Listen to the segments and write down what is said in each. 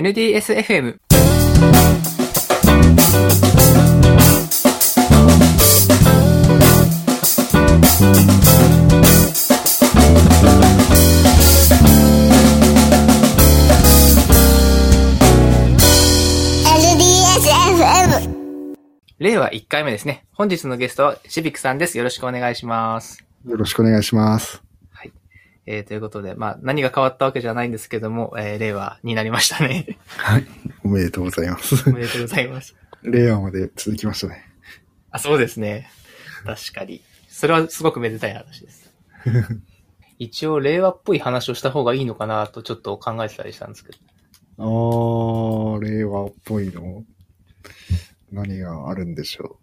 NDSFM。令和1回目ですね。本日のゲストはシビックさんです。よろしくお願いします。よろしくお願いします。はい。えー、ということで、まあ、何が変わったわけじゃないんですけども、えー、令和になりましたね。はい。おめでとうございますお。めでとうございます。令和まで続きましたね。あ、そうですね。確かに。それはすごくめでたい話です。一応、令和っぽい話をした方がいいのかなとちょっと考えてたりしたんですけど。あー、令和っぽいの？何があるんでしょ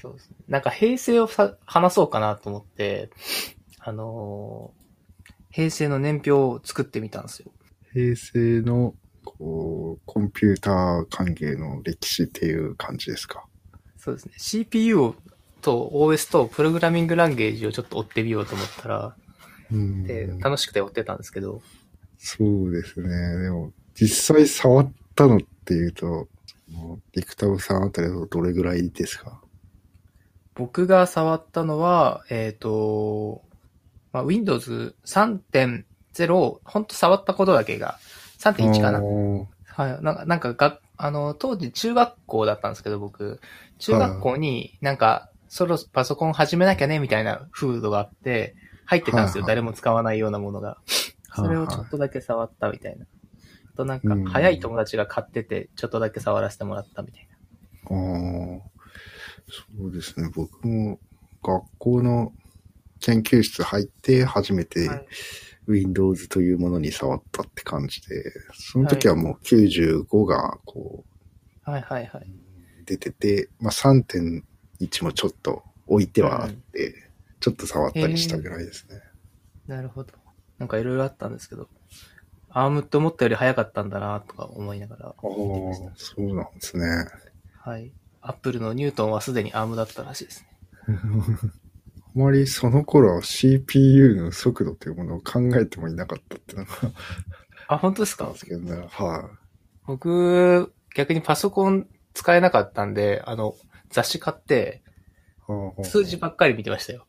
そうですね。なんか平成をさ話そうかなと思って、あのー平成の年表を作ってみたんですよ。う。平成の、こう、コンピューター関係の歴史っていう感じですか？そうですね。CPU をと OS とプログラミングランゲージをちょっと追ってみようと思ったら、うん。で、楽しくて追ってたんですけど、そうですね。でも、実際触ったのっていうと、リクタブさんあたりだとどれぐらいですか？僕が触ったのは、えっ、と、まあ、Windows 3.0、ほんと触ったことだけが、3.1かな。はい。なんか、なんかが、あの、当時中学校だったんですけど、僕。中学校になんか、そろパソコン始めなきゃね、みたいな風土があって、入ってたんですよ。誰も使わないようなものが。それをちょっとだけ触ったみたいな。あとなんかうん、早い友達が買ってて、ちょっとだけ触らせてもらったみたいな。ああ、そうですね。僕も学校の研究室入って初めてはい Windows というものに触ったって感じで、その時はもう95がこはいはいはい。う出てて、まあ3.1もちょっと置いてはあって、ちょっと触ったりしたぐらいですね。なるほど。なんかいろいろあったんですけど、アームって思ったより早かったんだなとか思いながら。ああ、そうなんですね。はい。アップルのニュートンはすでにアームだったらしいですね。あまりその頃は CPU の速度というものを考えてもいなかったっていうのがあ、本当ですか？ですけどね。はい、僕、逆にパソコン使えなかったんで、あの、雑誌買って、はあ数字ばっかり見てましたよ。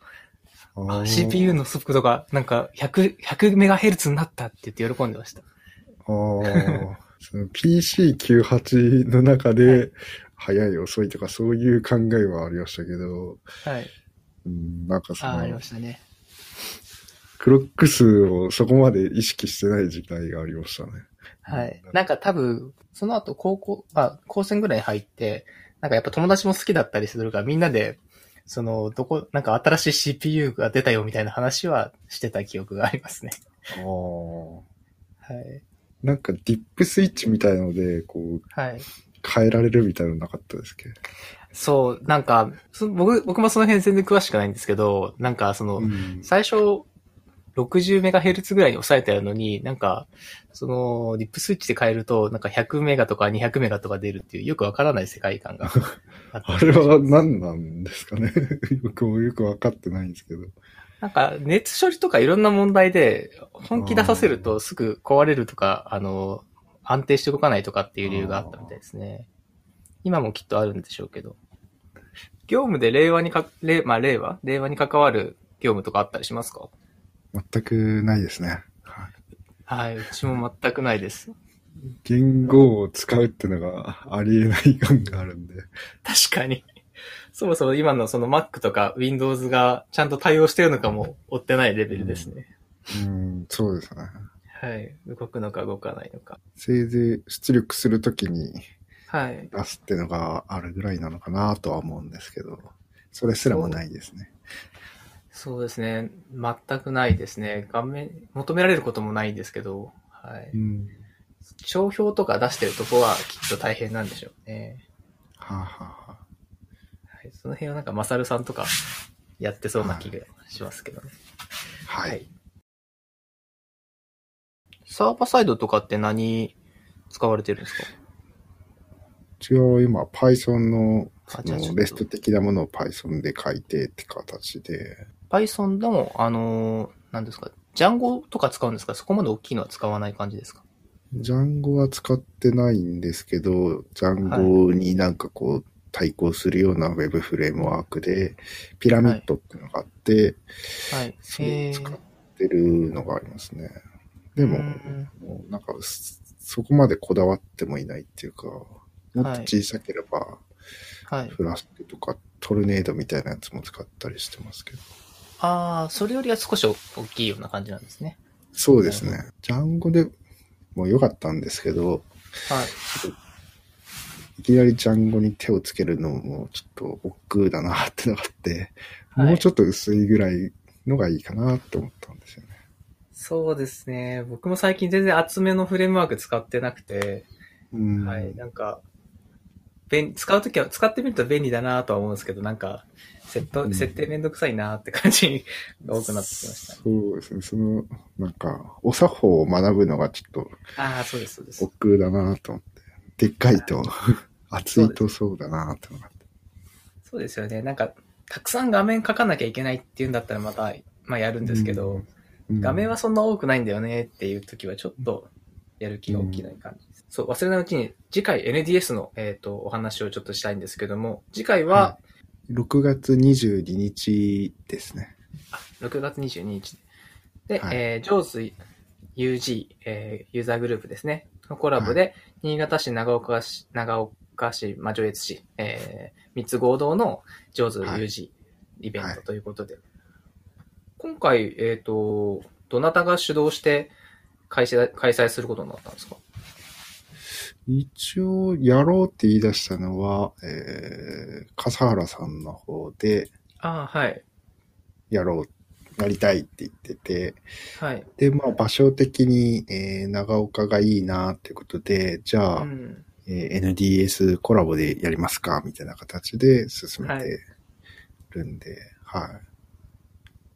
CPU の速度がなんか100、100メガヘルツになったって言って喜んでました。ああ、その PC98 の中で、早い遅いとかそういう考えはありましたけど、はい。うん、なんかそああ、ありのま、したね。クロック数をそこまで意識してない時代がありましたね。はい。なんか多分、その後高校、あ、高専ぐらいに入って、なんかやっぱ友達も好きだったりするから、みんなで、その、どこ、なんか新しい CPU が出たよみたいな話はしてた記憶がありますね。ああ。はい。なんかディップスイッチみたいので、こう、はい。変えられるみたいなのなかったですっけ？そう、なんか、そ僕、僕もその辺全然詳しくないんですけど、なんかその、うん。最初、60メガヘルツぐらいに抑えてあるのに、なんか、その、リップスイッチで変えると、なんか100メガとか200メガとか出るっていう、よくわからない世界観があ あれは何なんですかね 僕もよくわかってないんですけど。なんか、熱処理とかいろんな問題で、本気出させるとすぐ壊れるとか、あの、安定して動かないとかっていう理由があったみたいですね。今もきっとあるんでしょうけど。業務で令和にか、令、まあ令和？令和に関わる業務とかあったりしますか？全くないですね。はいはい、うちも全くないです。言語を使うっていうのがありえない感があるんで。確かに。そもそも今のその Mac とか Windows がちゃんと対応してるのかも追ってないレベルですね。うん、そうですね。はい。動くのか動かないのか。せいぜい出力するときにはい。出すっていうのがあるぐらいなのかなとは思うんですけど、それすらもないですね。そうですね。全くないですね。画面、求められることもないんですけど、はい。うん。商標とか出してるとこはきっと大変なんでしょうね。はあ、はあはあ、はい。その辺はなんかマサルさんとかやってそうな気がしますけどね。はい。サーバーサイドとかって何使われてるんですか？一応今 Python のそあじゃあちょっとのレスト的なものを Python で書いてって形で、Python でも、あのー、何ですか、ジャンゴとか使うんですか？そこまで大きいのは使わない感じですか？ジャンゴは使ってないんですけど、ジャンゴになんかこう対抗するような Web フレームワークで、ピラミッドっていうのがあって、はい。それえを使ってるのがありますね。でも、うんもうなんかそそこまでこだわってもいないっていうか、もっと小さければ、はい。フラスクとかトルネードみたいなやつも使ったりしてますけど。ああ、それよりは少し大きいような感じなんですね。そうですね。ジャンゴでも良かったんですけど、はい。いきなりジャンゴに手をつけるのもちょっと億劫だなってのがあって、はいもうちょっと薄いぐらいのがいいかなって思ったんですよね。そうですね。僕も最近全然厚めのフレームワーク使ってなくて、うん。はい。なんか、便使うときは、使ってみると便利だなとは思うんですけど、なんか、セット、うん設定めんどくさいなって感じが 多くなってきましたね。そうですね。その、なんか、お作法を学ぶのがちょっとああ、そうです、そうです。億劫だなと思って。でっかいと、厚いとそうだなってのがあって。そうですよね。なんか、たくさん画面書かなきゃいけないっていうんだったらまた、まあやるんですけど、うん画面はそんな多くないんだよねっていう時はちょっとやる気が起きない感じ。そう、忘れないうちに次回 NDS の、えっ、と、お話をちょっとしたいんですけども、次回はは6月22日ですね。6月22日。で、はい。えー、ジョーズ UG、えーユーザーグループですね、のコラボで、新潟市、長岡市、長岡市、まあ、上越市、えー、三つ合同のジョーズはい UG イベンはい。トということで、今回、えっ、と、どなたが主導して開催開催することになったんですか？一応、やろうって言い出したのは、えー、笠原さんの方で、ああ、はい。やろう、やりたいって言ってて、はい。で、まあ、場所的に、えー、長岡がいいなっていうことで、じゃあ、うん。えー NDS コラボでやりますかみたいな形で進めてるんで、はい。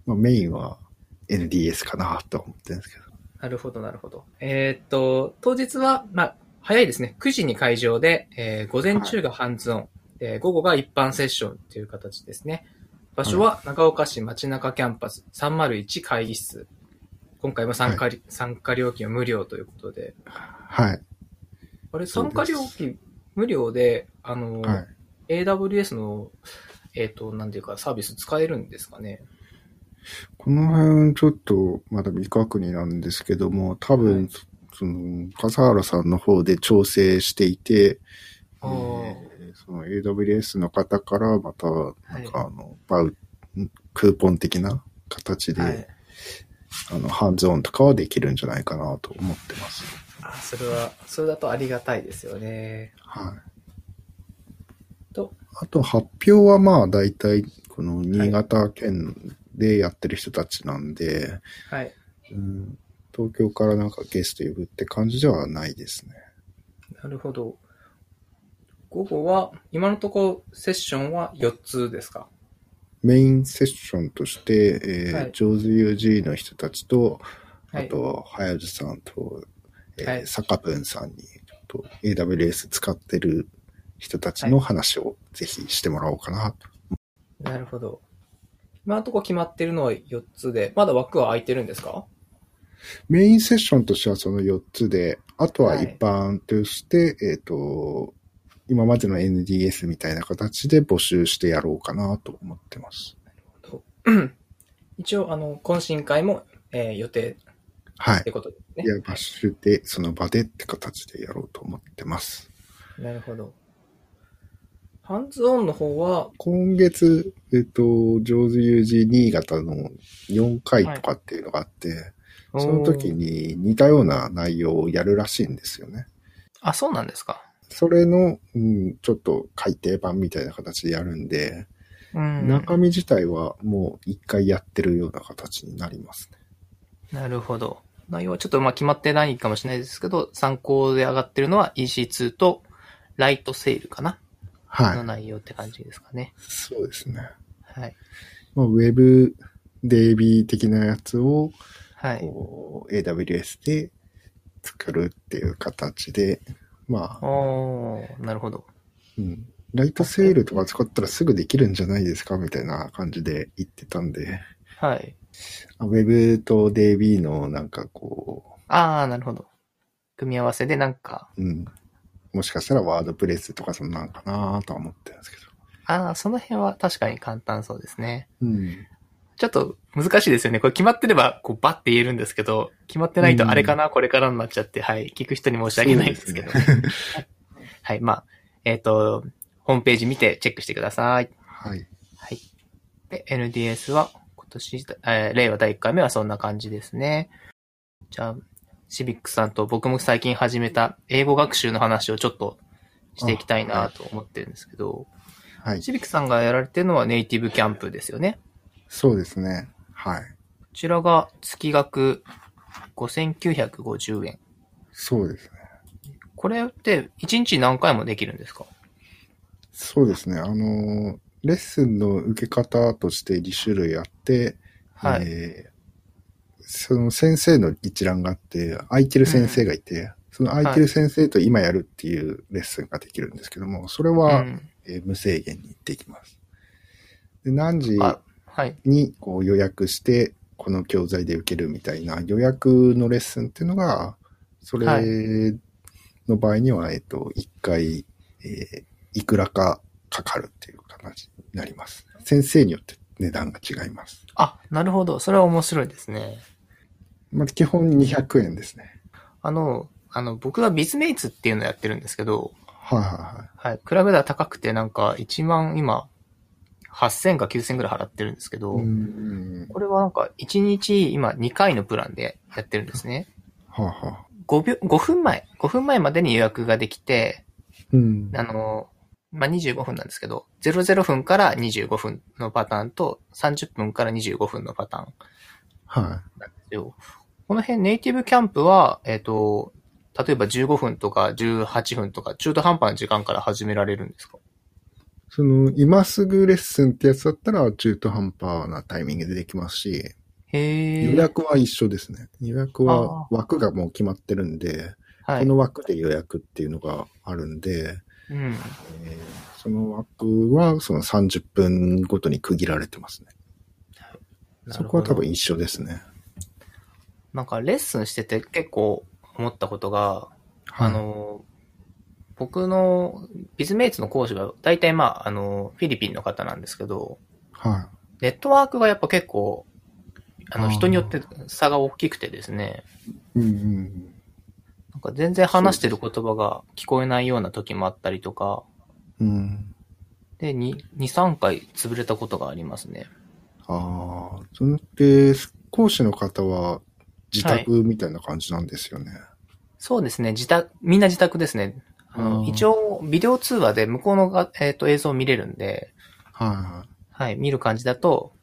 まあ、メインは NDS かなと思ってるんですけど。なるほど、なるほど。えーっと、当日は、まあ、早いですね。9時に会場で、えー午前中がハンズオン、で午後が一般セッションという形ですね。場所は長岡市街中キャンパス301会議室。今回も参加,、参加料金は無料ということで。はい。あれ、参加料金無料で、あの、はい。AWS の、えーっと、なんていうか、サービス使えるんですかね。この辺ちょっとまだ未確認なんですけども、多分、はいその、笠原さんの方で調整していて、えーその AWS の方からまた、なんかはあの、バウ、クーポン的な形で、はい。あの、ハンズオンとかはできるんじゃないかなと思ってます。あ、それは、それだとありがたいですよね。はい。と、あと発表はまあ大体この新潟県でやってる人たちなんで、はい。うん、東京からなんかゲスト呼ぶって感じではないですね。なるほど。午後は、今のところセッションは4つですか？メインセッションとして、えーはいジョーズ UG の人たちと、はい。あと、はやずさんと、えーはいサカプンさんに、ちょっと AWS 使ってる人たちの話をぜひしてもらおうかなと。なるほど。今のところ決まってるのは4つで、まだ枠は空いてるんですか？メインセッションとしてはその4つで、あとははい一般として、えっ、と、今までの NDS みたいな形で募集してやろうかなと思ってます。と 一応、あの、懇親会も、えー予定はいって。ことですねい。や、場所で、その場でって形でやろうと思ってます。なるほど。ハンズオンの方は、今月、えっ、と、上手 UG 新潟の4回とかっていうのがあって、その時に似たような内容をやるらしいんですよね。あ、そうなんですか。それの、うん、ちょっと改訂版みたいな形でやるんで、うん。中身自体はもう一回やってるような形になりますね。なるほど。内容はちょっとまあ決まってないかもしれないですけど、参考で上がってるのは EC2 とライトセールかなのはい。内容って感じですかね。そうですね。はい。まあ、ウェブ DB 的なやつをはい。こう AWS で作るっていう形で、まあ、なるほど。うん。ライトセールとか使ったらすぐできるんじゃないですかみたいな感じで言ってたんで、はい。あウェブと DB のなんかこう、あー、なるほど。組み合わせでなんか、うん。もしかしたらワードプレスとかそんなんかなとは思ってるんですけど。ああ、その辺は確かに簡単そうですね。うん。ちょっと難しいですよね。これ決まってれば、こう、バッて言えるんですけど、決まってないとあれかな、これからになっちゃって、はい。聞く人に申し訳ないですけど。ねはい。まあ、えっ、と、ホームページ見てチェックしてください。はい。はい。で、NDS は今年、えー令和第1回目はそんな感じですね。じゃあ、シビックさんと僕も最近始めた英語学習の話をちょっこしていきたいなと思ってるんですけど、はい。シビックさんがやられてるのはネイティブキャンプですよね。そうですね。はい。こちらが月額5950円。そうですね。これって1日何回もできるんですか？そうですね。あの、レッスンの受け方として2種類あって、はい。えーその先生の一覧があって、空いてる先生がいて、その空いてる先生と今やるっていうレッスンができるんですけども、それは、うんえー無制限にできます。で何時。にこう予約して、この教材で受けるみたいな予約のレッスンっていうのが、そはれの場合には、えっと、1回、えーいくらかかかるっていう形になります。先生によって値段が違います。あ、なるほど。それは面白いですね。まあ、基本200円ですね。あの、あの、僕がビズメイツっていうのをやってるんですけど、はいはいはい。はい。比べたら高くてなんか1万今、8000か9000ぐらい払ってるんですけど、うん。これはなんか1日今2回のプランでやってるんですね。はあはあ。5秒、5分前、5分前までに予約ができて、うん。あの、まあ、25分なんですけど、00分から25分のパターンと30分から25分のパターンはなんですよ。この辺ネイティブキャンプは、えっ、と、例えば15分とか18分とか中途半端な時間から始められるんですか？い。その、今すぐレッスンってやつだったら中途半端なタイミングでできますし。予約は一緒ですね。予約はあ枠がもう決まってるんで、はい。この枠で予約っていうのがあるんで、うん。えーその枠はその30分ごとに区切られてますね。そこは多分一緒ですね。なんかレッスンしてて結構思ったことが、あの、僕のビズメイツの講師が大体まあ、あの、フィリピンの方なんですけど、はネットワークがやっぱ結構、あの、人によって差が大きくてですね、い。うんうんなんか全然話してる言葉が聞こえないような時もあったりとか、うん。うん。で、2、2、3回潰れたことがありますね。ああ、それって、講師の方は自宅みたいな感じなんですよね。そうですね、自宅、みんな自宅ですね。あの、うん一応、ビデオ通話で向こうのが、えっ、と、映像を見れるんで、はいはい。はい、見る感じだと、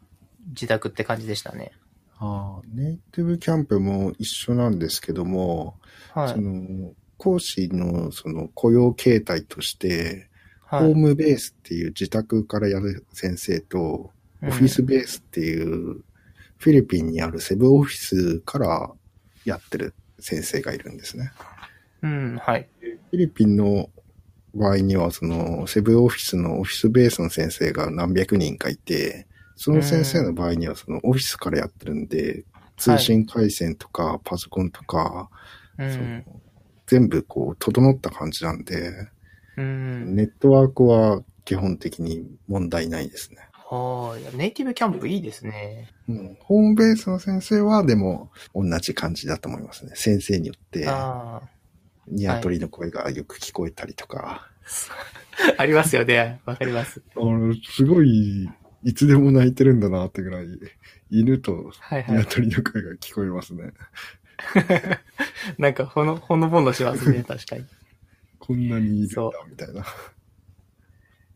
自宅って感じでしたね。ああ、ネイティブキャンプも一緒なんですけども、そはい。の、講師のその雇用形態として、はい。ホームベースっていう自宅からやる先生と、オフィスベースっていう、フィリピンにあるセブオフィスからやってる先生がいるんですね。うん、うん、はい。フィリピンの場合には、その、セブオフィスのオフィスベースの先生が何百人かいて、その先生の場合には、そのオフィスからやってるんで、通信回線とかパソコンとか、全部こう、整った感じなんで、うん。ネットワークは基本的に問題ないですね。はい。いやネイティブキャンプいいですね。うん、ホームベースの先生はでも同じ感じだと思いますね。先生によって、あニワトリの声がよく聞こえたりとか。あ。ありますよね。わかります。あの、すごい、いつでも泣いてるんだなってぐらい、犬とはいはい。ニワトリの声が聞こえますね。なんか、ほの、ほのぼのしますね。確かに。こんなにいるんだみたいな。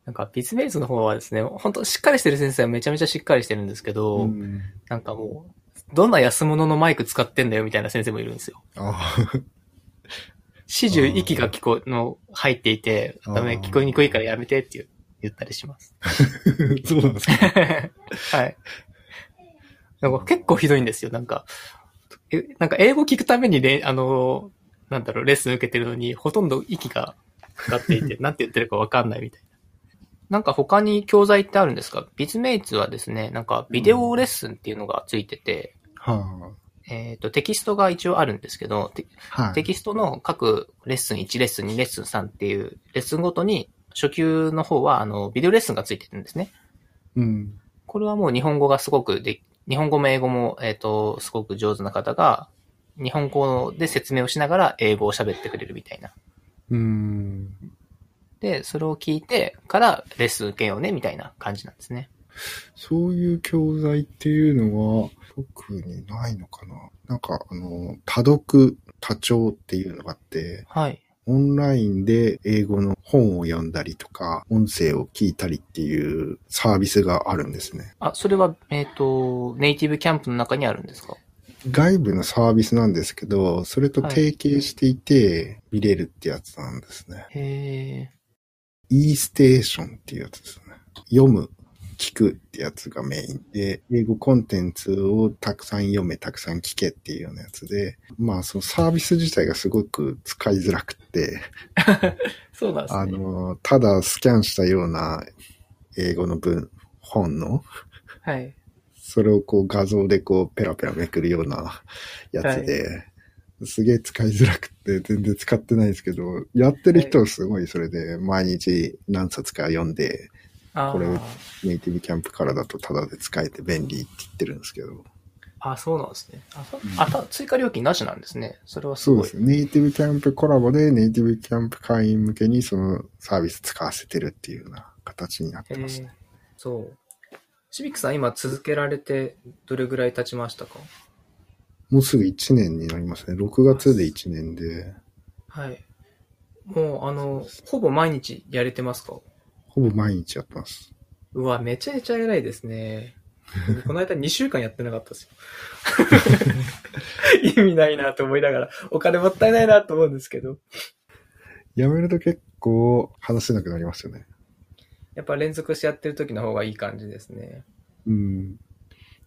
なんか、ビズメイツの方はですね、本当しっかりしてる先生はめちゃめちゃしっかりしてるんですけど、うん、なんかもう、どんな安物のマイク使ってんだよみたいな先生もいるんですよ。あ始終息が聞こえ、の入っていて、ダメ、聞こえにくいからやめてって言ったりします。あ、そうなんですか。はい。なんか結構ひどいんですよ。なんか、えなんか英語聞くためにね、あの、なんだろう、レッスン受けてるのに、ほとんど息がかかっていて、なんて言ってるかわかんないみたいな。なんか他に教材ってあるんですか？ビズメイツはですね、なんかビデオレッスンっていうのがついてて、はえっ、と、テキストが一応あるんですけど、テはい。テキストの各レッスン1、レッスン2、レッスン3っていうレッスンごとに、初級の方は、あの、ビデオレッスンがついてるんですね。うん。これはもう日本語がすごくで、日本語も英語も、えっ、と、すごく上手な方が、日本語で説明をしながら英語を喋ってくれるみたいな。うん。で、それを聞いてからレッスン受けようね、みたいな感じなんですね。そういう教材っていうのは特にないのかななんか、あの、多読、多聴っていうのがあって、はい。オンラインで英語の本を読んだりとか、音声を聞いたりっていうサービスがあるんですね。あ、それは、えっ、と、ネイティブキャンプの中にあるんですか？外部のサービスなんですけど、それと提携していて見れるってやつなんですね。へ e ステーションっていうやつですね。読む、聞くってやつがメインで、英語コンテンツをたくさん読め、たくさん聞けっていうようなやつで、まあそのサービス自体がすごく使いづらくって、ー。そうなんですね。あの、ただスキャンしたような英語の文、本の、はい。それをこう画像でこうペラペラめくるようなやつで、すげえ使いづらくて全然使ってないですけど、やってる人はすごいそれで毎日何冊か読んで、あこれーネイティブキャンプからだとタダで使えて便利って言ってるんですけど。あ、そうなんですね。あ、そんあた追加料金なしなんですね。それはすごい。そうですね。ネイティブキャンプコラボでネイティブキャンプ会員向けにそのサービス使わせてるっていうような形になってますね。そう。シビックさん今続けられてどれぐらい経ちましたか？もうすぐ1年になりますね。6月で1年で、はい。もう、あの、ほぼ毎日やれてますか？ほぼ毎日やってます。うわ、めちゃめちゃ偉いですね。この間2週間やってなかったですよ。意味ないなと思いながら、お金もったいないなと思うんですけど。やめると結構話せなくなりますよね。やっぱ連続してやってる時の方がいい感じですね。うん。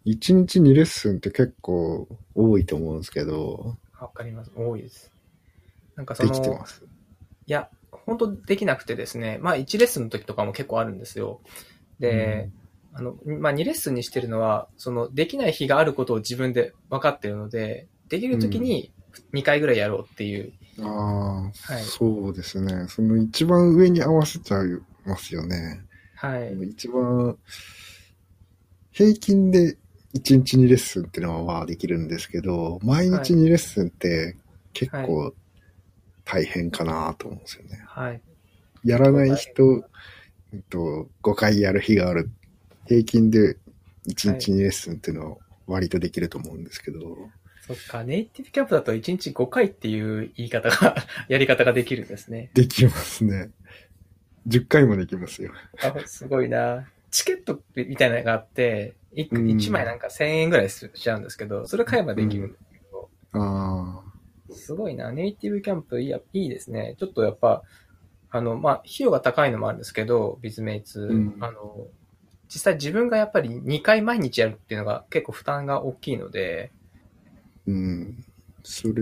1日2レッスンって結構多いと思うんですけど、わかります。多いです。なんかその、できてます。いや、本当できなくてですね、まあ1レッスンの時とかも結構あるんですよ。で、あの、まあ2レッスンにしてるのは、その、できない日があることを自分で分かってるので、できる時に2回ぐらいやろうっていう。ああ、はいそうですね。その一番上に合わせちゃいますよね。はい。一番、平均で1日2レッスンっていうのはまあできるんですけど、毎日2レッスンって結構大変かなと思うんですよね。はい。やらない人、えっと、5回やる日がある。平均で1日2レッスンっていうのは割とできると思うんですけど、そっか、ネイティブキャンプだと1日5回っていう言い方が、やり方ができるんですね。できますね。10回もできますよ。あ、すごいな。チケットみたいなのがあって、1, うん枚なんか1000円ぐらいしちゃうんですけど、それ買えばできるんですけど、ああ、すごいな。ネイティブキャンプいいやいいですね。ちょっとやっぱ、あの、まあ、費用が高いのもあるんですけど、ビズメイツ。うんあの、実際自分がやっぱり2回毎日やるっていうのが結構負担が大きいので、うん。それ、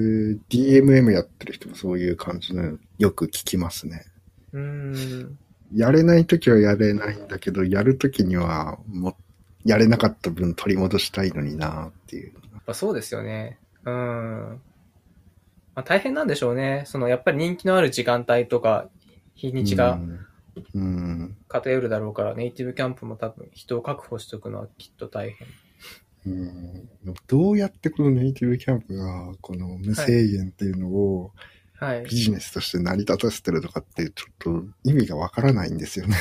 DMM やってる人もそういう感じのよく聞きますね。うーん、やれないときはやれないんだけど、やるときにはもう、やれなかった分取り戻したいのになっていう。やっぱそうですよね。うん。まあ、大変なんでしょうね。その、やっぱり人気のある時間帯とか、日にちがうん。うん。偏るだろうから、ネイティブキャンプも多分人を確保しておくのはきっと大変。うんどうやってこのネイティブキャンプが、この無制限っていうのをはいビ。ジネスとして成り立たせてるとかって、ちょっと意味がわからないんですよね。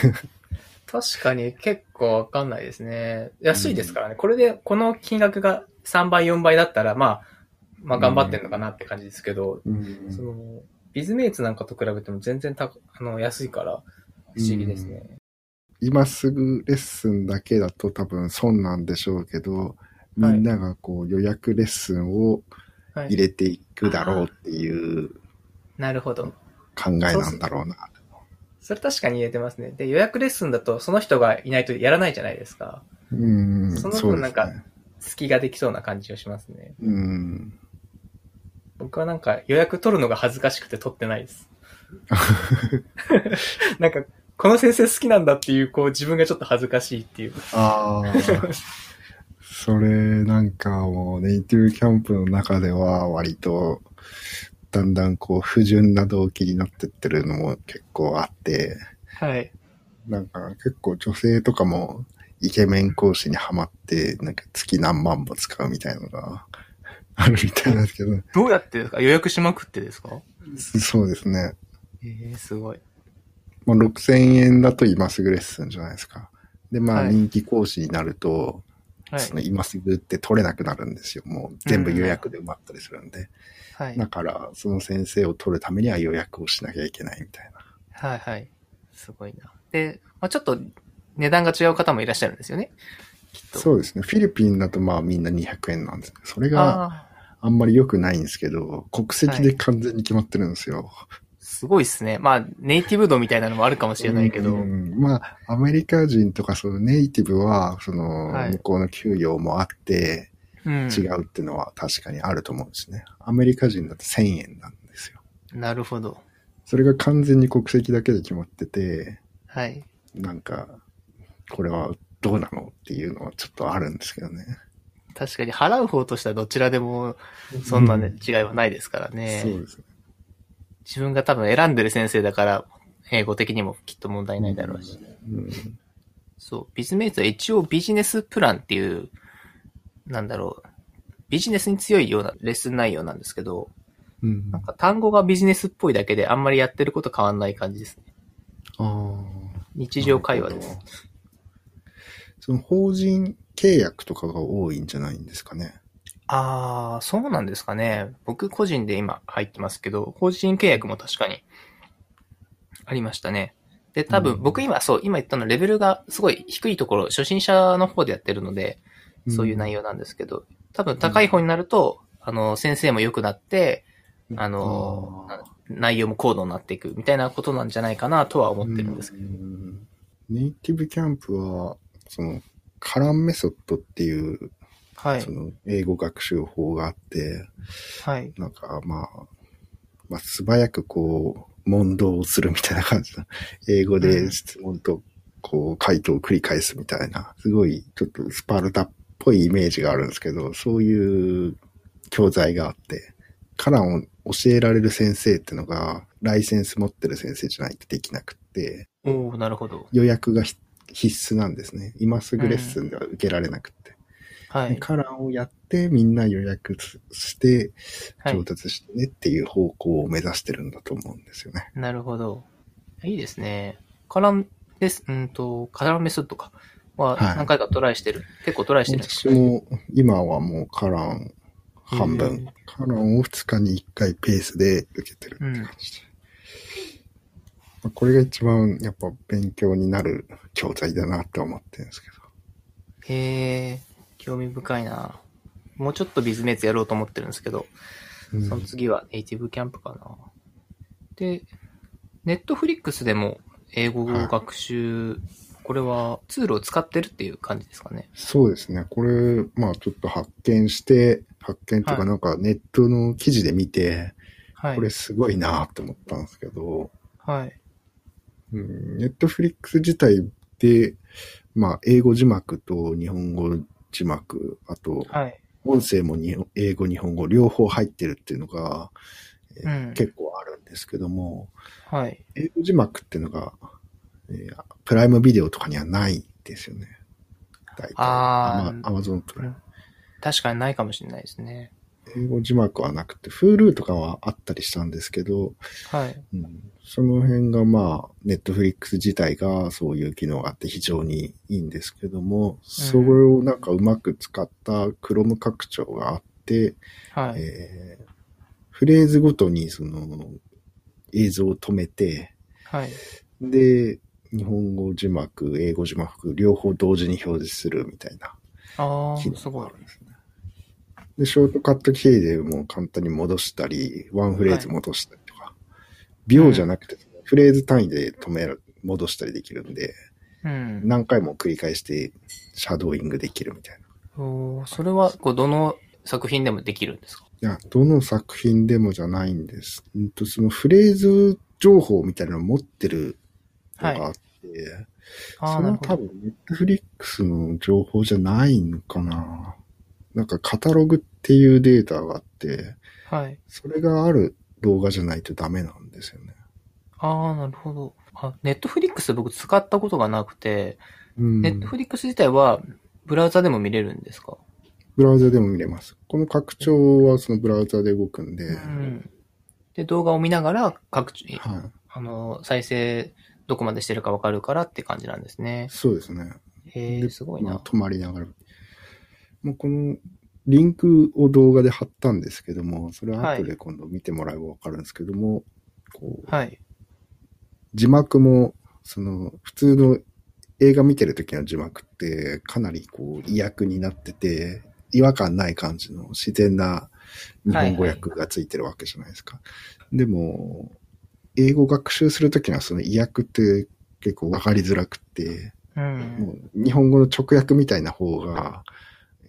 確かに結構わかんないですね。安いですからね。これで、この金額が3倍、4倍だったら、まあ、まあ頑張ってんのかなって感じですけど、うんその、ビズメイツなんかと比べても全然たあの安いから不思議ですね。今すぐレッスンだけだと多分損なんでしょうけど、みんながこう予約レッスンをはい。入れていくだろうっていうなるほど。考えなんだろうな。それ確かに言えてますね。で、予約レッスンだとその人がいないとやらないじゃないですか。うん。その分なんかね隙ができそうな感じがしますね。うん。僕はなんか予約取るのが恥ずかしくて取ってないです。なんか、この先生好きなんだっていう、こう自分がちょっと恥ずかしいっていう。ああ。それなんかもうネイティブキャンプの中では割とだんだんこう不純な動機になってってるのも結構あって、はい。なんか結構女性とかもイケメン講師にハマって、なんか月何万も使うみたいなのがあるみたいなんですけど、どうやってですか？予約しまくってですか？そうですね。ええすごい。まあ、6000円だと今すぐレッスンじゃないですか。で、まあはい人気講師になると、はい。その今すぐって取れなくなるんですよ。もう全部予約で埋まったりするんで。はいだ。から、その先生を取るためには予約をしなきゃいけないみたいな。はいはい。すごいな。で、まあちょっと値段が違う方もいらっしゃるんですよね。きっと。そうですね。フィリピンだとまあみんな200円なんですけど、それがあんまり良くないんですけど、国籍で完全に決まってるんですよ。すごいですね。まあ、ネイティブ度みたいなのもあるかもしれないけど。うんまあ、アメリカ人とかそのネイティブは、その、はい向こうの給与もあって、うん。違うっていうのは確かにあると思うんですね。アメリカ人だと1000円なんですよ。なるほど。それが完全に国籍だけで決まってて、はい。なんか、これはどうなのっていうのはちょっとあるんですけどね。確かに払う方としてはどちらでもそんなね、違いはないですからね。そうですね。自分が多分選んでる先生だから、英語的にもきっと問題ないだろうし。うんそう。ビズメイツは一応ビジネスプランっていう、なんだろう。ビジネスに強いようなレッスン内容なんですけど、うんなんか単語がビジネスっぽいだけであんまりやってること変わんない感じですね。ああ。日常会話です。その法人契約とかが多いんじゃないんですかね。ああ、そうなんですかね。僕個人で今入ってますけど、法人契約も確かにありましたね。で、多分うん僕今そう、今言ったのレベルがすごい低いところ、初心者の方でやってるので、そういう内容なんですけど、多分高い方になると、あの、先生も良くなって、あの、内容も高度になっていくみたいなことなんじゃないかなとは思ってるんですけど。うんネイティブキャンプは、その、カランメソッドっていう、はいそ。の、英語学習法があって、はい。なんか、まあ、まあ、素早くこう、問答をするみたいな感じの、英語で質問と、こう、回答を繰り返すみたいな、すごい、ちょっとスパルタっぽいイメージがあるんですけど、そういう教材があって、カランを教えられる先生ってのが、ライセンス持ってる先生じゃないとできなくって、おおなるほど。予約がひ必須なんですね。今すぐレッスンでは受けられなくって。はい。カランをやって、みんな予約して、はい上。達してねっていう方向を目指してるんだと思うんですよね。なるほど。いいですね。カランです、うんと、カランメソッドか。ははい何回かトライしてる？結構トライしてるんです私も今はもうカラン半へ分ー。カランを2日に1回ペースで受けてるって感じで。まあこれが一番やっぱ勉強になる教材だなって思ってるんですけど。へえ、興味深いな。もうちょっとビズメイツやろうと思ってるんですけど、うんその次はネイティブキャンプかな。で、ネットフリックスでも英語学習、これはツールを使ってるっていう感じですかね。そうですね。これ、まあちょっと発見して、発見というかはいなんかネットの記事で見て、はい。これすごいなって思ったんですけど、はい。うんネットフリックス自体で、まあ、英語字幕と日本語字幕、あと、はい。音声もに英語、日本語両方入ってるっていうのが、えーうん結構あるんですけども、はい。英語字幕っていうのが、えープライムビデオとかにはないんですよね。大体。あーアマゾンプライム。確かにないかもしれないですね。英語字幕はなくて、Hulu とかはあったりしたんですけど、はい。うんその辺がまあ、ネットフリックス自体がそういう機能があって非常にいいんですけども、それをなんかうまく使った Chrome 拡張があって、はい。えーフレーズごとにその映像を止めて、はい。で、日本語字幕、英語字幕、両方同時に表示するみたいなああ、機すごい能があ。るんでショートカットキーでもう簡単に戻したり、ワンフレーズ戻したりとか、秒じゃなくて、フレーズ単位で止める、戻したりできるんで、うん。何回も繰り返してシャドーイングできるみたいな。おーそれは、こう、どの作品でもできるんですか？いや、どの作品でもじゃないんです。うんと、そのフレーズ情報みたいなのを持ってるのがあって、ああ、それ。は多分、ネットフリックスの情報じゃないのかな。なんかカタログっていうデータがあって、はい。それがある動画じゃないとダメなんですよね。ああ、なるほど。あ、ネットフリックス僕使ったことがなくて、うん。ネットフリックス自体はブラウザでも見れるんですか？ブラウザでも見れます。この拡張はそのブラウザで動くんで、うん。で、動画を見ながら各地、はい。あの、再生どこまでしてるかわかるからって感じなんですね。そうですね。へえ、ですまあごいな。止まりながら。もうこのリンクを動画で貼ったんですけども、それは後で今度見てもらえばわかるんですけども、こう、はい。字幕も、その、普通の映画見てる時の字幕って、かなりこう、意訳になってて、違和感ない感じの自然な日本語訳がついてるわけじゃないですか。でも、英語学習するときにはその意訳って結構わかりづらくって、う。もうん日本語の直訳みたいな方が、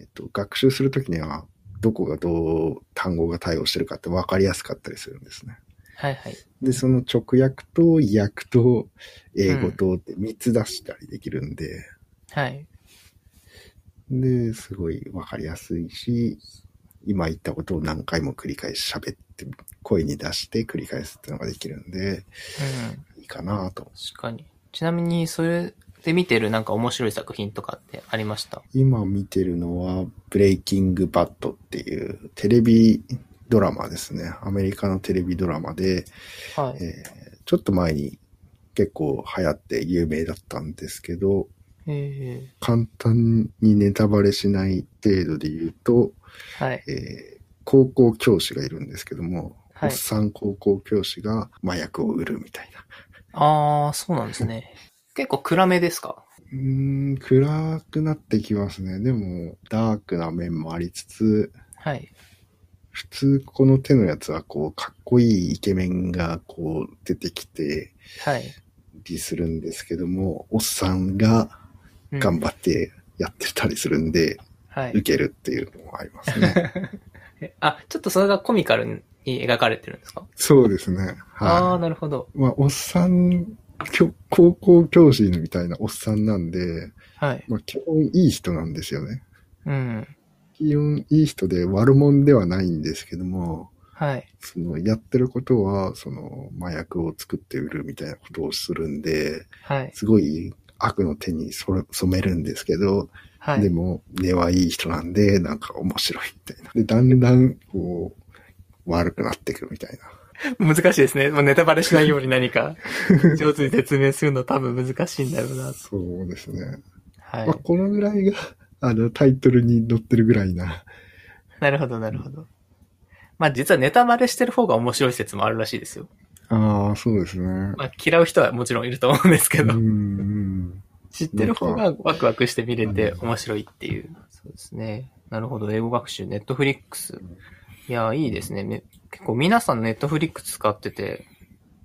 えっと、学習するときには、どこがどう単語が対応してるかって分かりやすかったりするんですね。はいはい。で、その直訳と意訳と英語とって3つ出したりできるんで、はい。で、すごい分かりやすいし、今言ったことを何回も繰り返し喋って、声に出して繰り返すっていうのができるんで、うん。いいかなと。確かに。ちなみに、それで見てるなんか面白い作品とかってありました？今見てるのは、ブレイキングバッドっていうテレビドラマですね。アメリカのテレビドラマで、はい。えーちょっと前に結構流行って有名だったんですけど、え簡単にネタバレしない程度で言うと、ー、はい。えー高校教師がいるんですけども、はいおっさん高校教師が麻薬を売るみたいな。ああ、そうなんですね。結構暗めですか？うーん、暗くなってきますね。でも、ダークな面もありつつ、はい。普通この手のやつはこう、かっこいいイケメンがこう出てきて、はい。りするんですけども、おっさんがうん頑張ってやってたりするんで、はい受。けるっていうのもありますね。えあ、ちょっとそれがコミカルに描かれてるんですか？そうですね。ああー、はなるほど。い。まあ、おっさん、高校教師みたいなおっさんなんで、はい。まあ、基本いい人なんですよね。うん。基本いい人で悪者ではないんですけども、はい。そのやってることは、その麻薬を作って売るみたいなことをするんで、はい。すごい悪の手に染めるんですけど、はい。でも根はいい人なんで、なんか面白いみたいな。で、だんだんこう、悪くなっていくみたいな。難しいですね。もうネタバレしないように何か 上手に説明するの多分難しいんだろうな。そうですね。はいまあ、。このぐらいが、あの、タイトルに載ってるぐらいな。なるほど、なるほど。まあ実はネタバレしてる方が面白い説もあるらしいですよ。ああ、そうですね。まあ嫌う人はもちろんいると思うんですけど、うんうん。知ってる方がワクワクして見れて面白いっていう。そうですね。なるほど、英語学習、ネットフリックス。いや、いいですね。め結構皆さんネットフリックス使ってて、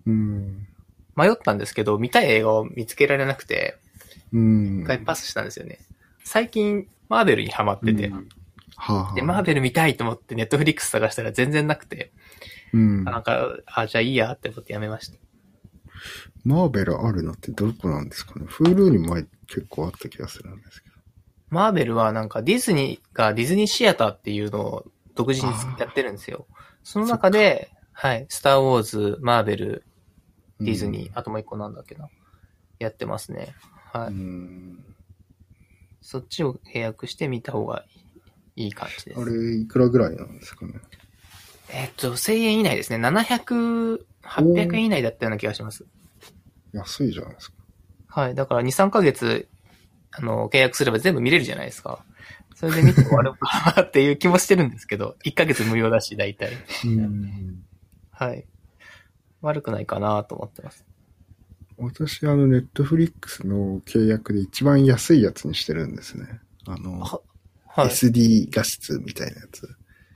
うん。迷ったんですけど、見たい映画を見つけられなくて、うん。一回パスしたんですよね。最近、マーベルにハマってて、うんはあ、はあ、で、マーベル見たいと思ってネットフリックス探したら全然なくて、うん。なんか、あ、じゃあいいやって思ってやめました。マーベルあるのってどこなんですかね ?Hulu に前結構あった気がするんですけど。マーベルはなんかディズニーがディズニーシアターっていうのを独自にやってるんですよ。その中で、はい、スターウォーズ、マーベル、ディズニー、あともう一個なんだっけな。やってますね。はい。うん。そっちを契約して見た方がいい感じです。あれ、いくらぐらいなんですかね？えっと、1000円以内ですね。700、800円以内だったような気がします。安いじゃないですか。はい。だから2、3ヶ月、あの、契約すれば全部見れるじゃないですか。それで見て終わるかなっていう気もしてるんですけど、1ヶ月無料だし、大体。うん。はい。悪くないかなと思ってます。私、あの、ネットフリックスの契約で一番安いやつにしてるんですね。あの、ははい。SD 画質みたいなやつ。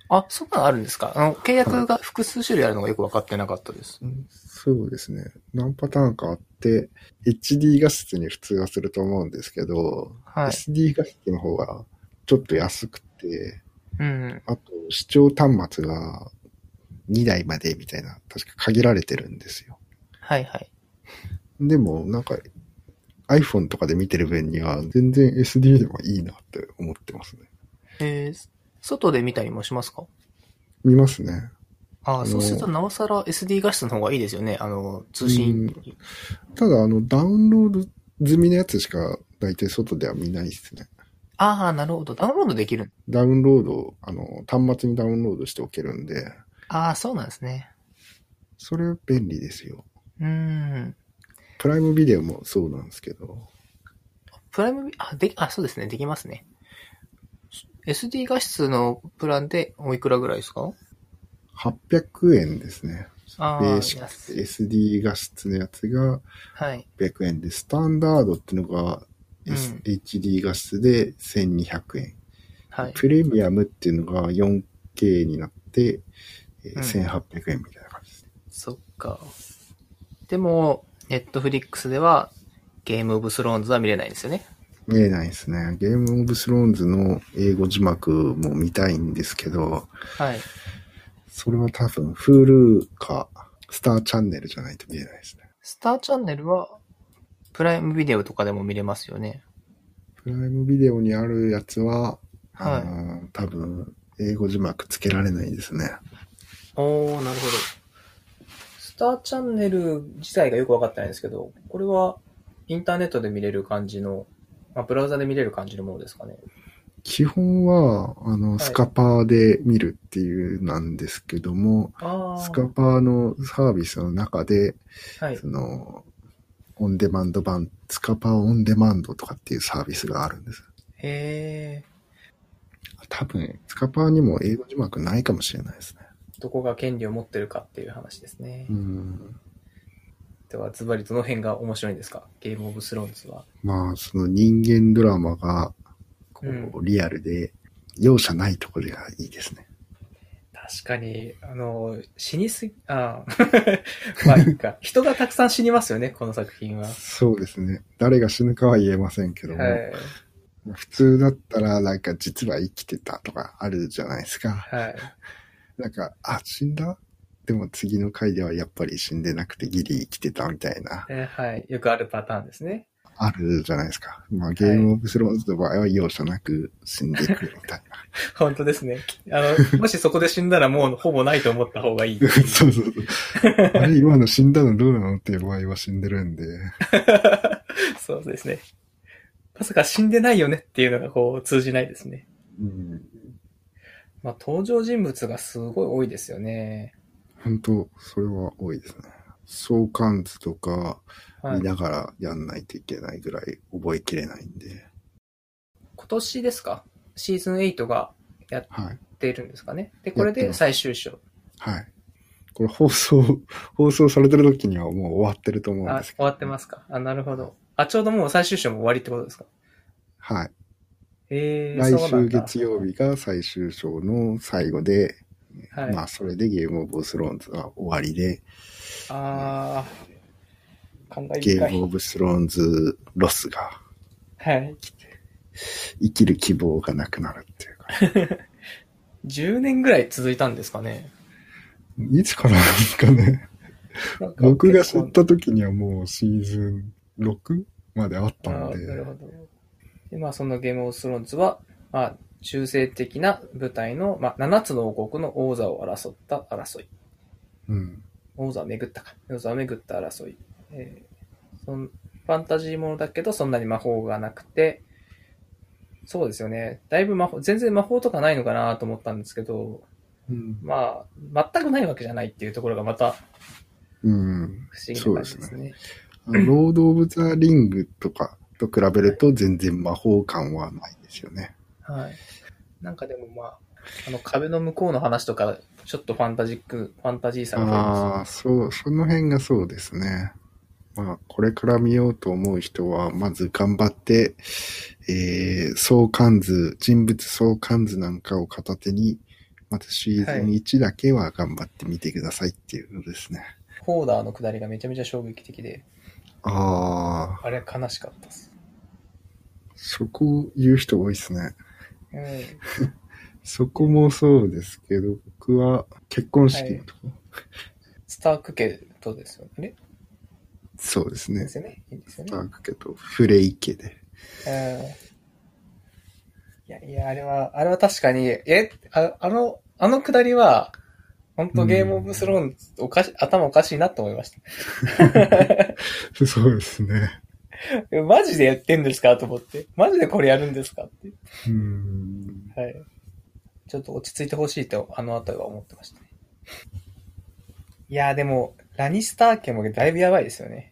あ、そんなのあるんですか？あの、契約が複数種類あるのがよく分かってなかったです。そうですね。何パターンかあって、HD 画質に普通はすると思うんですけど、はい。SD 画質の方がちょっと安くて、うん。あと視聴端末が2台までみたいな、確か限られてるんですよ。はいはい。でも、なんか、iPhone とかで見てる分には全然 SD でもいいなって思ってますね。えー、外で見たりもしますか？見ますね。ああ、のそうするとなおさら SD 画質の方がいいですよね。あの、通信。ただ、あの、ダウンロード済みのやつしか大体外では見ないですね。ああ、なるほど。ダウンロードできる。ダウンロード、あの、端末にダウンロードしておけるんで、ああ、そうなんですね。それ便利ですよ。うーん。プライムビデオもそうなんですけど、プライムビ、あ、で、あ、そうですね。できますね。SD 画質のプランでおいくらぐらいですか？800円ですね。ベーシック安い SD 画質のやつがはい。800円で、スタンダードっていうのが、うん HD 画質で1200円。はい。プレミアムっていうのが 4K になって、えーうん1800円みたいな感じです。そっか。でも、ネットフリックスでは、ゲームオブスローンズは見れないんですよね。見えないですね。ゲームオブスローンズの英語字幕も見たいんですけど、はい。それは多分 Hulu かスターチャンネルじゃないと見えないですね。スターチャンネルは、プライムビデオとかでも見れますよね。プライムビデオにあるやつは、はいあのー多分英語字幕つけられないですね。おー、なるほど。スターチャンネル自体がよくわかってないんですけど、これはインターネットで見れる感じの、まあ、ブラウザで見れる感じのものですかね。基本は、あの、いスカパーで見るっていうなんですけども。スカパーのサービスの中で、はいそ。の、オンデマンド版、スカパーオンデマンドとかっていうサービスがあるんです。へえ。多分、スカパーにも英語字幕ないかもしれないですね。どこが権利を持ってるかっていう話ですね。うん。では、ズバリどの辺が面白いんですか？ゲームオブスローンズは。まあ、その人間ドラマが、こうう、リアルで、容赦ないところがいいですね。確かに、あの、死にすぎ、ああ。まあいいか。人がたくさん死にますよね、この作品は。そうですね。誰が死ぬかは言えませんけども、はい。普通だったら、なんか実は生きてたとかあるじゃないですか。はい。なんか、あ、死んだ？でも次の回ではやっぱり死んでなくてギリ生きてたみたいな、えーはい。よくあるパターンですね。あるじゃないですか。まあゲームオブスローンズの場合は容赦なく死んでいくみたい 本当ですね。あの、もしそこで死んだらもうほぼないと思った方がいい。な。そうそうそう。あれ今の死んだのどうなのっていう場合は死んでるんで。そうですね。まさか死んでないよねっていうのがこう通じないですね。うん。まあ登場人物がすごい多いですよね。本当それは多いですね。相関図とかはい見。ながらやんないといけないぐらい覚えきれないんで。今年ですか？シーズン8がやっはい。てるんですかね？で、これで最終章。はい。これ放送、放送されてる時にはもう終わってると思うんあ、ですけど。終わってますか？あ、なるほど。あ、ちょうどもう最終章も終わりってことですか？はい。えー、来週月曜日が最終章の最後で、はい。まあそれでゲームオブスローンズは終わりで、あー、感慨ゲ深い。ームオブスローンズロスがはい。生きる希望がなくなるっていうか。10年ぐらい続いたんですかね。いつからなんですかね。か僕が知った時にはもうシーズン 6? まであったあんで、ーなるほど。で、まあ、そのゲームオブスローンズは、まあ、中性的な舞台の、まあ、7つの王国の王座を争った争い。うん。王座を巡ったか。王座を巡った争い。えーそんファンタジーものだけど、そんなに魔法がなくて、そうですよね。だいぶ魔法、全然魔法とかないのかなと思ったんですけど、うん。まあ、全くないわけじゃないっていうところがまたうん。不思議な感じですね。あの ロード・オブ・ザ・リングとかと比べると全然魔法感はないですよね。はい。なんかでもまあ、あの壁の向こうの話とか、ちょっとファンタジック、ファンタジーさが出ああ、ますそう、その辺がそうですね。まあ、これから見ようと思う人は、まず頑張って、えー、相関図、人物相関図なんかを片手に、まずシーズン1だけは頑張ってみてくださいっていうことですね。ホーダーの下りがめちゃめちゃ衝撃的で、ああ、あれ悲しかったです。そこ言う人多いですね。うん。そこもそうですけど、僕は結婚式のとこ、スターク家とですよね。そうですねです。よね。いいんですよね。ダーク家とフレイ家で。うんいや、いや、あれは、あれは確かに、え、ああの、あのくだりは、本当ゲームオブスローンズ、おかし、頭おかしいなと思いました。そうですね。えマジでやってんですかと思って。マジでこれやるんですかって。うん。はい。ちょっと落ち着いてほしいと、あの後は思ってましたね。いや、でも、ラニスター家もだいぶやばいですよね。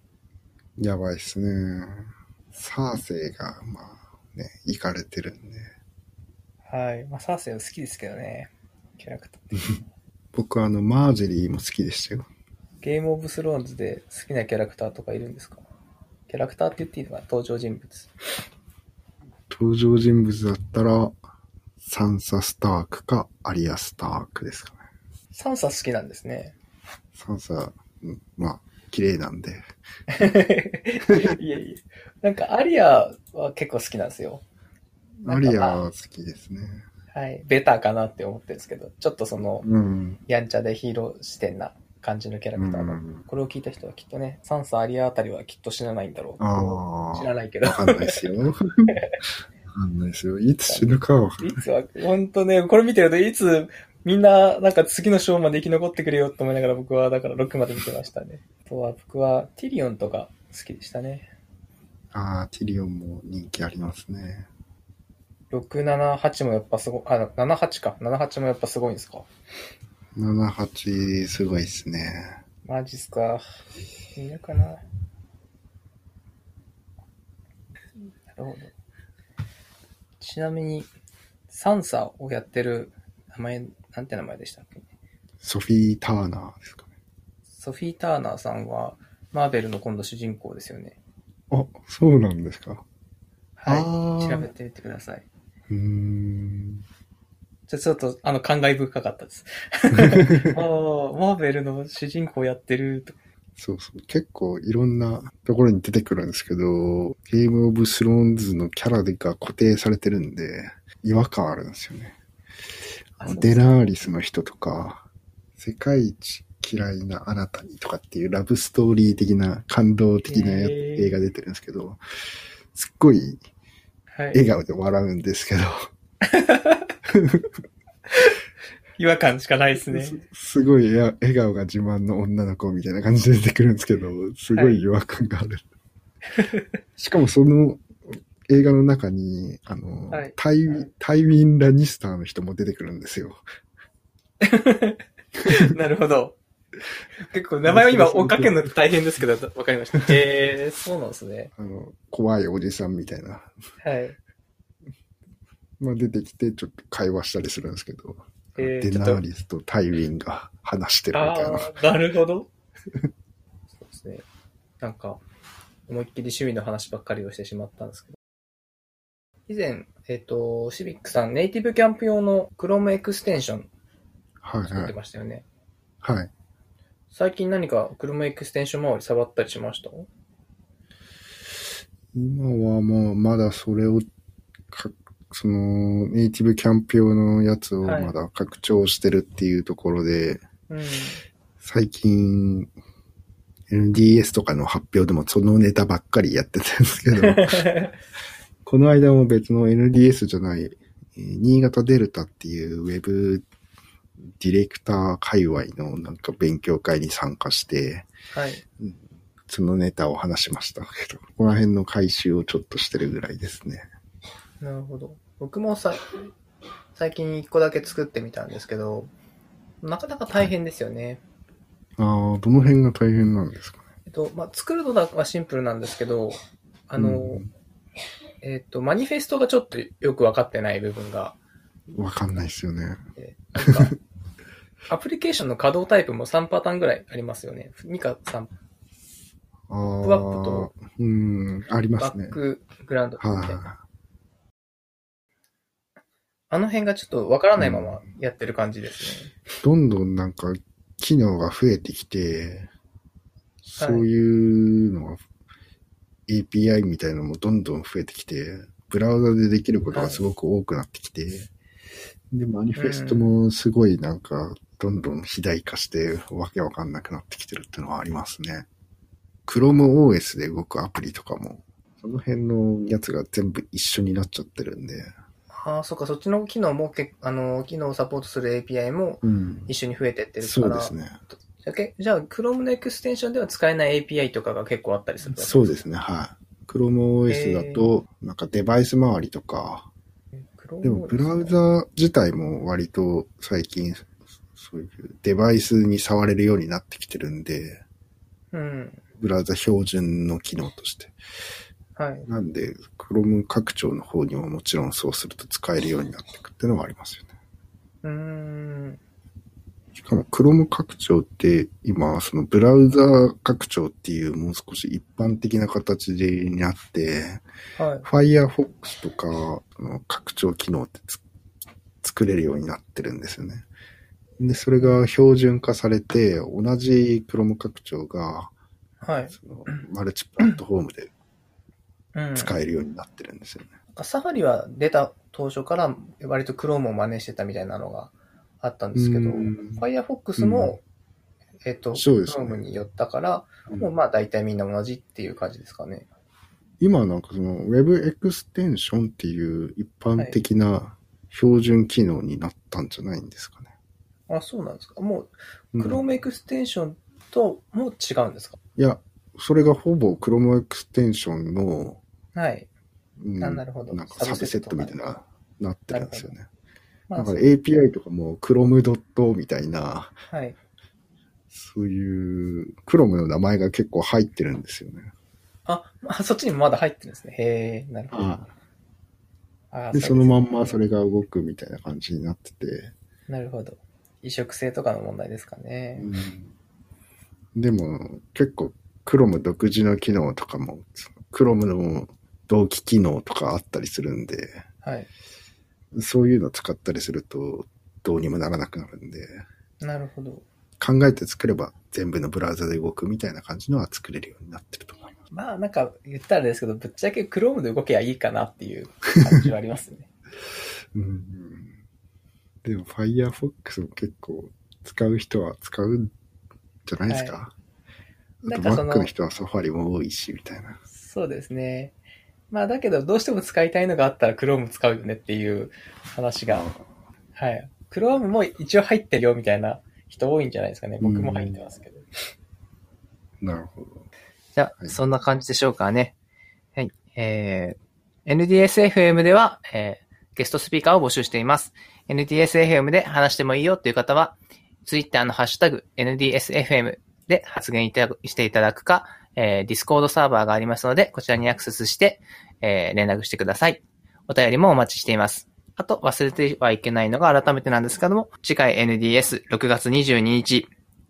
やばいですね。サーセイが、まあ、ね、行かれてるんで。はい。まあ、サーセイは好きですけどね。キャラクター。僕はあの、マージェリーも好きでしたよ。ゲームオブスローンズで好きなキャラクターとかいるんですか？キャラクターって言っていいのかな？登場人物。登場人物だったら、サンサ・スタークかアリア・スタークですかね。サンサ好きなんですね。サンサ、うんまあ、綺麗なんで。いえいえ。なんかアリアは結構好きなんですよ。アリアは好きですね。はい。ベターかなって思ってるんですけど、ちょっとその、うん。やんちゃでヒーロー視点な感じのキャラクターの、うんこれを聞いた人はきっとね、サンサ、アリアあたりはきっと知らないんだろう。知らないけど。わかんないですよ。わかんないですよ。いつ死ぬかは。いつは、ほんとね、これ見てるといつみんななんか次の章まで生き残ってくれよと思いながら僕はだから6まで見てましたね。あとは僕はティリオンとか好きでしたね。ああ、ティリオンも人気ありますね。6、7、8もやっぱすごい、あ、7、8か。7、8もやっぱすごいんですか？7、8、すごいですね。マジっすか。いるかな。なるほど。ちなみに、サンサをやってる名前、なんて名前でしたっけ？ソフィー・ターナーですかね。ソフィー・ターナーさんは、マーベルの今度主人公ですよね。あ、そうなんですか。はい。調べてみてください。うーん。じゃあちょっと、あの、感慨深かったです。ああ、マーベルの主人公やってるとか。そうそう。結構いろんなところに出てくるんですけど、ゲームオブスローンズのキャラが固定されてるんで、違和感あるんですよね。デナーリスの人とか、世界一嫌いなあなたにとかっていうラブストーリー的な感動的なやへー映画出てるんですけど、すっごいはい。笑顔で笑うんですけど、違和感しかないですね。すすごいや笑顔が自慢の女の子みたいな感じで出てくるんですけど、すごい違和感がある。しかもその映画の中に、あの、はいタイウィタイウィン・ラニスターの人も出てくるんですよ。なるほど。結構名前を今 追っかけるの大変ですけど、わかりました。えー、そうなんですね。あの、怖いおじさんみたいな。はい。まあ、出てきてちょっと会話したりするんですけど、えーデナーリスとタイウィンが話してるみたいな。ああ、なるほど。そうですね。なんか、思いっきり趣味の話ばっかりをしてしまったんですけど。以前、えっ、と、シビックさん、ネイティブキャンプ用の Chrome エクステンション作ってはいはい。ましたよね。はい。最近何か Chrome エクステンション周り触ったりしました？今はもうまだそれをか、その、ネイティブキャンプ用のやつをはいまだ拡張してるっていうところで、うん。最近、NDS とかの発表でもそのネタばっかりやってたんですけど、この間も別の NDS じゃない、えー新潟デルタっていうウェブディレクター界隈のなんか勉強会に参加して、はい。そのネタを話しましたけど、ここら辺の回収をちょっとしてるぐらいですね。なるほど。僕もさ、最近一個だけ作ってみたんですけど、なかなか大変ですよね。ああ、どの辺が大変なんですかね？えっと、まあ、作るのはシンプルなんですけど、あの、うんえっと、マニフェストがちょっとよくわかってない部分がわかんないですよね。アプリケーションの稼働タイプも3パターンぐらいありますよね。2か3、ああ、ップアップとうん、ありますね。バックグラウンドみたいな。はあの辺がちょっとわからないままやってる感じですね。い。どんどんなんか機能が増えてきて、そういうのが、API みたいなのもどんどん増えてきて、ブラウザでできることがすごく多くなってきて、で、マニフェストもすごいなんか、どんどん肥大化して、わけわかんなくなってきてるっていうのはありますね。ChromeOS で動くアプリとかも、その辺のやつが全部一緒になっちゃってるんで、ああ、そっか、そっちの機能もけ、あの、機能をサポートする API もうん。一緒に増えてってるから。そうですね。じゃあけ、じゃあ、Chrome のエクステンションでは使えない API とかが結構あったりするそうですね、はい。ChromeOS だと、なんかデバイス周りとか、す。でもブラウザ自体も割と最近、そういうデバイスに触れるようになってきてるんで、うん。ブラウザ標準の機能として。はい。なんで、Chrome 拡張の方にももちろんそうすると使えるようになっていくっていうのはありますよね。うーん。しかも Chrome 拡張って今、そのブラウザ拡張っていうもう少し一般的な形になって、はい。Firefox とか、その拡張機能ってつ作れるようになってるんですよね。で、それが標準化されて、同じ Chrome 拡張が、はい。そのマルチプラットフォームでうん。使えるようになってるんですよね。サファリは出た当初から割と Chrome を真似してたみたいなのがあったんですけどう、ん Firefox も、えっと、Chrome に寄ったから、もうまあ大体みんな同じっていう感じですかね。今なんかその Web エクステンションっていう一般的な標準機能になったんじゃないんですかね。あ、そうなんですか。もう、うん Chrome エクステンションとも違うんですか、いや、それがほぼ Chrome エクステンションの、はい。うんあなるほどなんかサブセットみたいな、なってるんですよね。まあ、だから API とかも Chrome ドットみたいな、はい。そういう Chrome の名前が結構入ってるんですよね。あ、あそっちにもまだ入ってるんですね。へえ、なるほど。あで、そのまんまそれが動くみたいな感じになってて、なるほど。移植性とかの問題ですかね。でも結構 Chrome 独自の機能とかも、Chrome の同期機能とかあったりするんで、はい。そういうの使ったりするとどうにもならなくなるんで、なるほど。考えて作れば全部のブラウザで動くみたいな感じのは作れるようになってると思います。まあなんか言ったらですけど、ぶっちゃけ Chrome で動けばいいかなっていう 感じはありますね。うん。でも Firefox も結構使う人は使うんじゃないですか？あとなんかその Mac の人は Safari も多いし、みたいな。そうですね。まあだけどどうしても使いたいのがあったら Chrome 使うよねっていう話が、はい。Chrome も一応入ってるよみたいな人多いんじゃないですかね。僕も入ってますけど。なるほど。じゃあ、はいそんな感じでしょうかね。はい。えー、NDSFM では、えーゲストスピーカーを募集しています。NDSFM で話してもいいよっていう方は、Twitter のハッシュタグ NDSFM で発言いたしていただくか、えー、Discord サーバーがありますので、こちらにアクセスして、えー連絡してください。お便りもお待ちしています。あと、忘れてはいけないのが改めてなんですけども、次回 NDS6 月22日、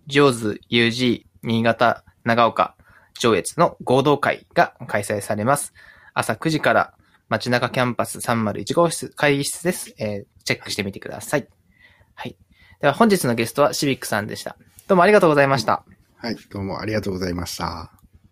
ジョーズ UG 新潟長岡上越の合同会が開催されます。朝9時から街中キャンパス301号室会議室です。えーチェックしてみてください。はい。では本日のゲストはシビックさんでした。どうもありがとうございました。はい、どうもありがとうございました。